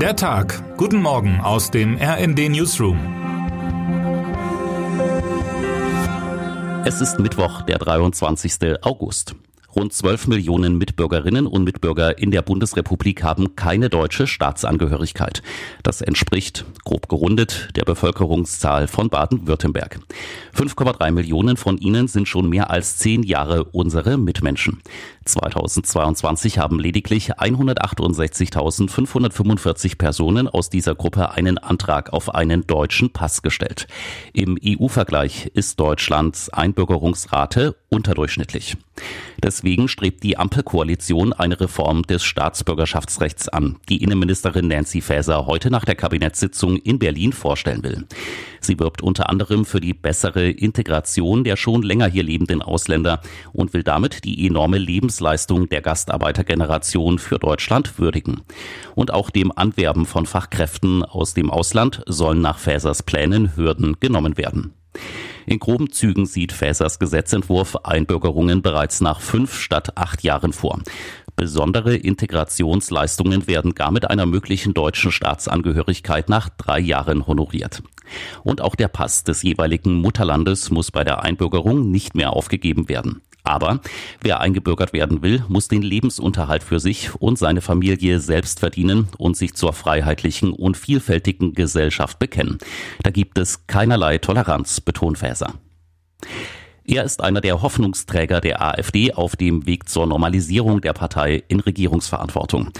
Der Tag. Guten Morgen aus dem RND Newsroom. Es ist Mittwoch, der 23. August. Rund 12 Millionen Mitbürgerinnen und Mitbürger in der Bundesrepublik haben keine deutsche Staatsangehörigkeit. Das entspricht, grob gerundet, der Bevölkerungszahl von Baden-Württemberg. 5,3 Millionen von ihnen sind schon mehr als zehn Jahre unsere Mitmenschen. 2022 haben lediglich 168.545 Personen aus dieser Gruppe einen Antrag auf einen deutschen Pass gestellt. Im EU-Vergleich ist Deutschlands Einbürgerungsrate unterdurchschnittlich. Deswegen strebt die Ampelkoalition eine Reform des Staatsbürgerschaftsrechts an, die Innenministerin Nancy Faeser heute nach der Kabinettssitzung in Berlin vorstellen will. Sie wirbt unter anderem für die bessere Integration der schon länger hier lebenden Ausländer und will damit die enorme Lebensleistung der Gastarbeitergeneration für Deutschland würdigen. Und auch dem Anwerben von Fachkräften aus dem Ausland sollen nach Faesers Plänen Hürden genommen werden. In groben Zügen sieht Faesers Gesetzentwurf Einbürgerungen bereits nach fünf statt acht Jahren vor. Besondere Integrationsleistungen werden gar mit einer möglichen deutschen Staatsangehörigkeit nach drei Jahren honoriert. Und auch der Pass des jeweiligen Mutterlandes muss bei der Einbürgerung nicht mehr aufgegeben werden. Aber wer eingebürgert werden will, muss den Lebensunterhalt für sich und seine Familie selbst verdienen und sich zur freiheitlichen und vielfältigen Gesellschaft bekennen. Da gibt es keinerlei Toleranz, betont Faeser. Er ist einer der Hoffnungsträger der AfD auf dem Weg zur Normalisierung der Partei in Regierungsverantwortung.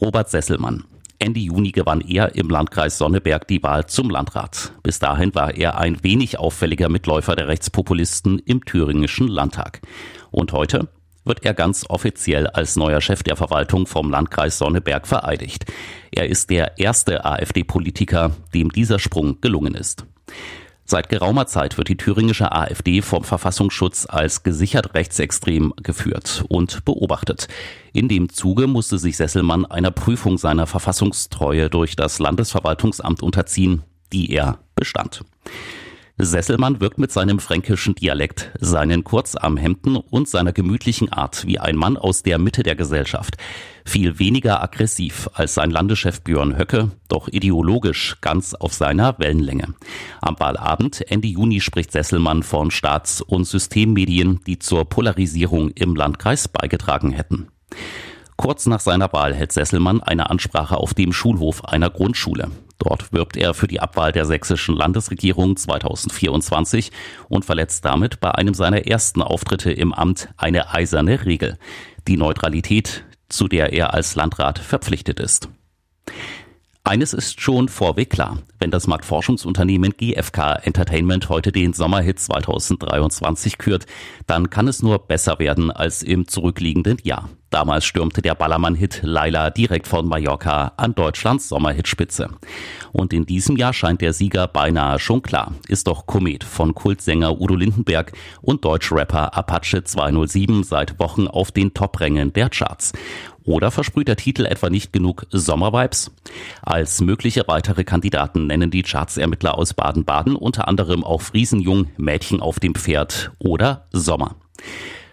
Robert Sesselmann. Ende Juni gewann er im Landkreis Sonneberg die Wahl zum Landrat. Bis dahin war er ein wenig auffälliger Mitläufer der Rechtspopulisten im thüringischen Landtag. Und heute wird er ganz offiziell als neuer Chef der Verwaltung vom Landkreis Sonneberg vereidigt. Er ist der erste AfD-Politiker, dem dieser Sprung gelungen ist. Seit geraumer Zeit wird die thüringische AfD vom Verfassungsschutz als gesichert rechtsextrem geführt und beobachtet. In dem Zuge musste sich Sesselmann einer Prüfung seiner Verfassungstreue durch das Landesverwaltungsamt unterziehen, die er bestand. Sesselmann wirkt mit seinem fränkischen Dialekt, seinen Kurzarmhemden und seiner gemütlichen Art wie ein Mann aus der Mitte der Gesellschaft. Viel weniger aggressiv als sein Landeschef Björn Höcke, doch ideologisch ganz auf seiner Wellenlänge. Am Wahlabend Ende Juni spricht Sesselmann von Staats- und Systemmedien, die zur Polarisierung im Landkreis beigetragen hätten. Kurz nach seiner Wahl hält Sesselmann eine Ansprache auf dem Schulhof einer Grundschule. Dort wirbt er für die Abwahl der sächsischen Landesregierung 2024 und verletzt damit bei einem seiner ersten Auftritte im Amt eine eiserne Regel, die Neutralität, zu der er als Landrat verpflichtet ist. Eines ist schon vorweg klar. Wenn das Marktforschungsunternehmen GfK Entertainment heute den Sommerhit 2023 kürt, dann kann es nur besser werden als im zurückliegenden Jahr. Damals stürmte der Ballermann-Hit Laila direkt von Mallorca an Deutschlands Sommerhitspitze. Und in diesem Jahr scheint der Sieger beinahe schon klar. Ist doch Komet von Kultsänger Udo Lindenberg und Deutschrapper Apache 207 seit Wochen auf den Top-Rängen der Charts. Oder versprüht der Titel etwa nicht genug Sommervibes? Als mögliche weitere Kandidaten nennen die Chartsermittler aus Baden-Baden unter anderem auch Friesenjung, Mädchen auf dem Pferd oder Sommer.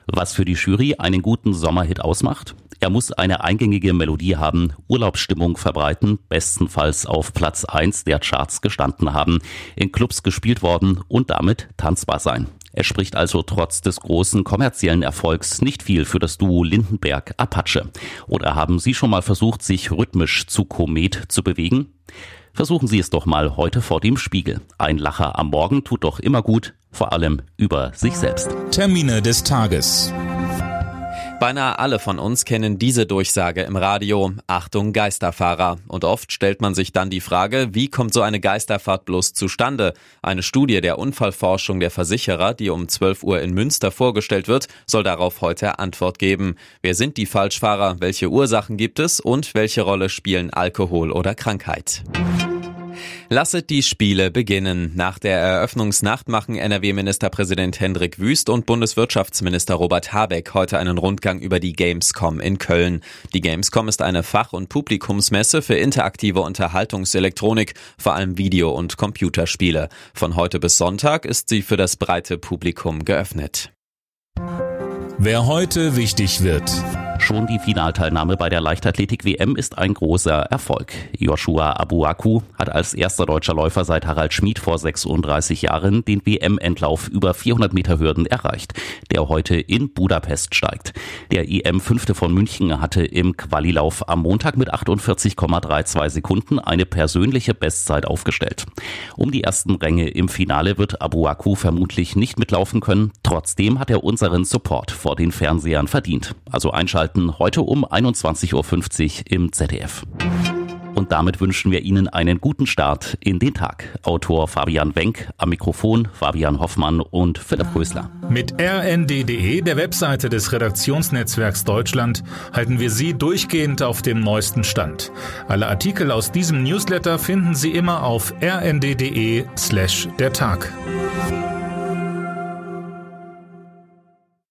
Was für die Jury einen guten Sommerhit ausmacht? Er muss eine eingängige Melodie haben, Urlaubsstimmung verbreiten, bestenfalls auf Platz 1 der Charts gestanden haben, in Clubs gespielt worden und damit tanzbar sein. Es spricht also trotz des großen kommerziellen Erfolgs nicht viel für das Duo Lindenberg Apache. Oder haben Sie schon mal versucht, sich rhythmisch zu Komet zu bewegen? Versuchen Sie es doch mal heute vor dem Spiegel. Ein Lacher am Morgen tut doch immer gut, vor allem über sich selbst. Termine des Tages. Beinahe alle von uns kennen diese Durchsage im Radio. Achtung Geisterfahrer. Und oft stellt man sich dann die Frage, wie kommt so eine Geisterfahrt bloß zustande? Eine Studie der Unfallforschung der Versicherer, die um 12 Uhr in Münster vorgestellt wird, soll darauf heute Antwort geben. Wer sind die Falschfahrer? Welche Ursachen gibt es? Und welche Rolle spielen Alkohol oder Krankheit? Lasset die Spiele beginnen. Nach der Eröffnungsnacht machen NRW-Ministerpräsident Hendrik Wüst und Bundeswirtschaftsminister Robert Habeck heute einen Rundgang über die Gamescom in Köln. Die Gamescom ist eine Fach- und Publikumsmesse für interaktive Unterhaltungselektronik, vor allem Video- und Computerspiele. Von heute bis Sonntag ist sie für das breite Publikum geöffnet. Wer heute wichtig wird. Schon die Finalteilnahme bei der Leichtathletik-WM ist ein großer Erfolg. Joshua Abuaku hat als erster deutscher Läufer seit Harald Schmid vor 36 Jahren den WM-Endlauf über 400 Meter Hürden erreicht, der heute in Budapest steigt. Der EM-Fünfte von München hatte im Qualilauf am Montag mit 48,32 Sekunden eine persönliche Bestzeit aufgestellt. Um die ersten Ränge im Finale wird Abuaku vermutlich nicht mitlaufen können. Trotzdem hat er unseren Support vor den Fernsehern verdient. Also einschalten Garten heute um 21.50 Uhr im ZDF. Und damit wünschen wir Ihnen einen guten Start in den Tag. Autor Fabian Wenk, am Mikrofon Fabian Hoffmann und Philipp Rösler. Mit rnd.de, der Webseite des Redaktionsnetzwerks Deutschland, halten wir Sie durchgehend auf dem neuesten Stand. Alle Artikel aus diesem Newsletter finden Sie immer auf rnd.de slash der Tag.